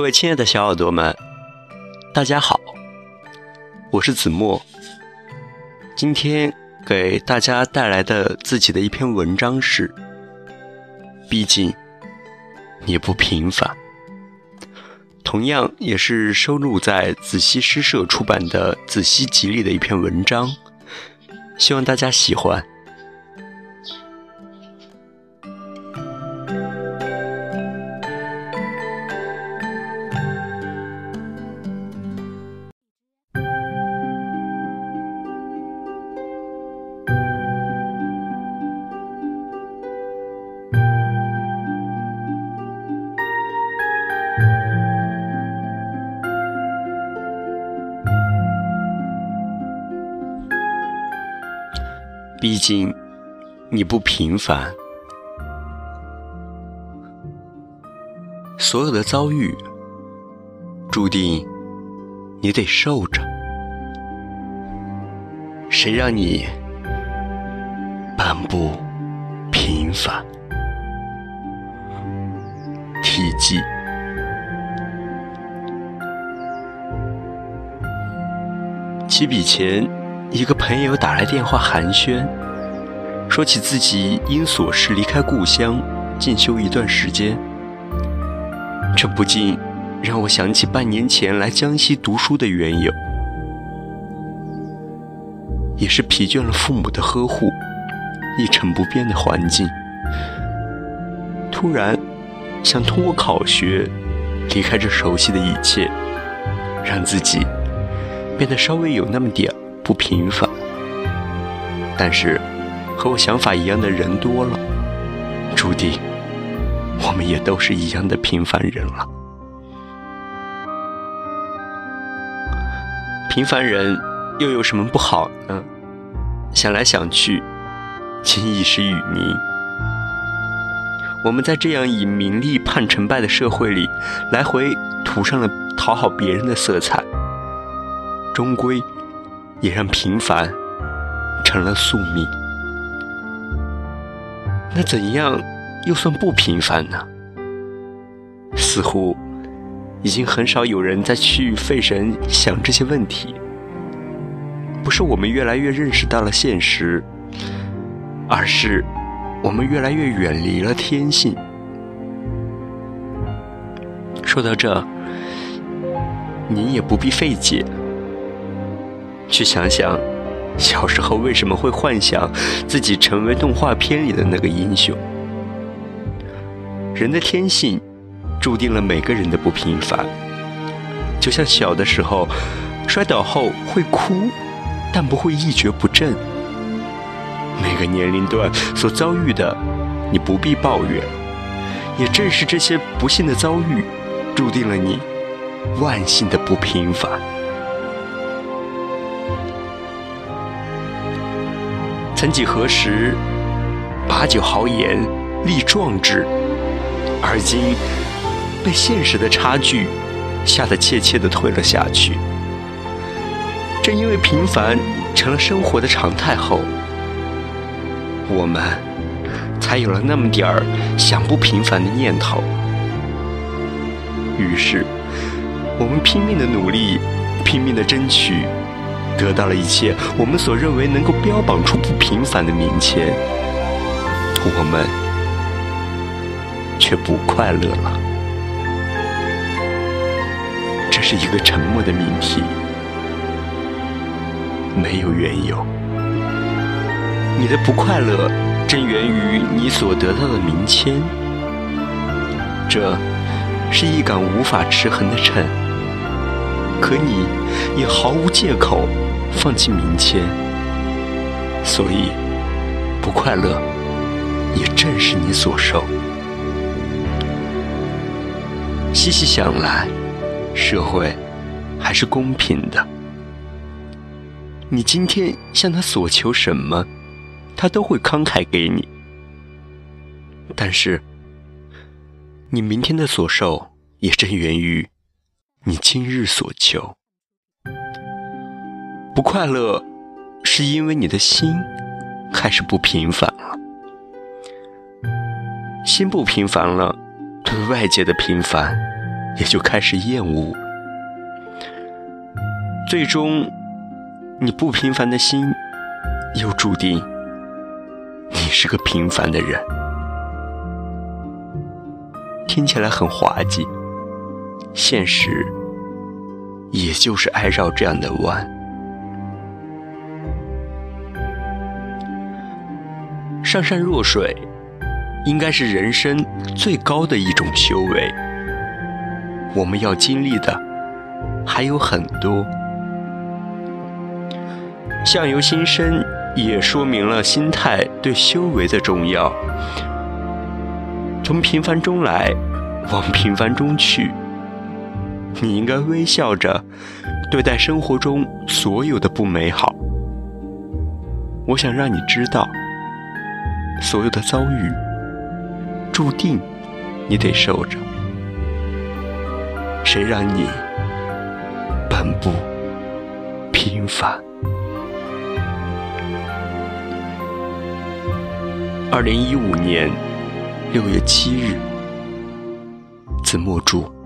各位亲爱的小耳朵们，大家好，我是子墨。今天给大家带来的自己的一篇文章是：毕竟你不平凡。同样也是收录在子熙诗社出版的《子熙集》里的一篇文章，希望大家喜欢。毕竟，你不平凡。所有的遭遇，注定你得受着。谁让你不平凡？体记。起笔前。一个朋友打来电话寒暄，说起自己因琐事离开故乡进修一段时间，这不禁让我想起半年前来江西读书的缘由，也是疲倦了父母的呵护，一成不变的环境，突然想通过考学离开这熟悉的一切，让自己变得稍微有那么点。不平凡，但是和我想法一样的人多了，注定我们也都是一样的平凡人了。平凡人又有什么不好呢？想来想去，竟一时语迷。我们在这样以名利判成败的社会里，来回涂上了讨好别人的色彩，终归。也让平凡成了宿命。那怎样又算不平凡呢？似乎已经很少有人再去费神想这些问题。不是我们越来越认识到了现实，而是我们越来越远离了天性。说到这，您也不必费解。去想想，小时候为什么会幻想自己成为动画片里的那个英雄？人的天性注定了每个人的不平凡。就像小的时候，摔倒后会哭，但不会一蹶不振。每个年龄段所遭遇的，你不必抱怨。也正是这些不幸的遭遇，注定了你万幸的不平凡。曾几何时，把酒豪言，立壮志，而今被现实的差距吓得怯怯地退了下去。正因为平凡成了生活的常态后，我们才有了那么点儿想不平凡的念头。于是，我们拼命的努力，拼命的争取。得到了一切我们所认为能够标榜出不平凡的名签，我们却不快乐了。这是一个沉默的命题，没有缘由。你的不快乐正源于你所得到的名签，这是一杆无法持衡的秤，可你也毫无借口。放弃名签，所以不快乐也正是你所受。细细想来，社会还是公平的。你今天向他所求什么，他都会慷慨给你。但是，你明天的所受也正源于你今日所求。不快乐，是因为你的心开始不平凡了。心不平凡了，对外界的平凡也就开始厌恶。最终，你不平凡的心，又注定你是个平凡的人。听起来很滑稽，现实也就是爱绕这样的弯。上善若水，应该是人生最高的一种修为。我们要经历的还有很多。相由心生，也说明了心态对修为的重要。从平凡中来，往平凡中去。你应该微笑着对待生活中所有的不美好。我想让你知道，所有的遭遇注定你得受着。谁让你本不平凡？二零一五年。六月七日，子墨著。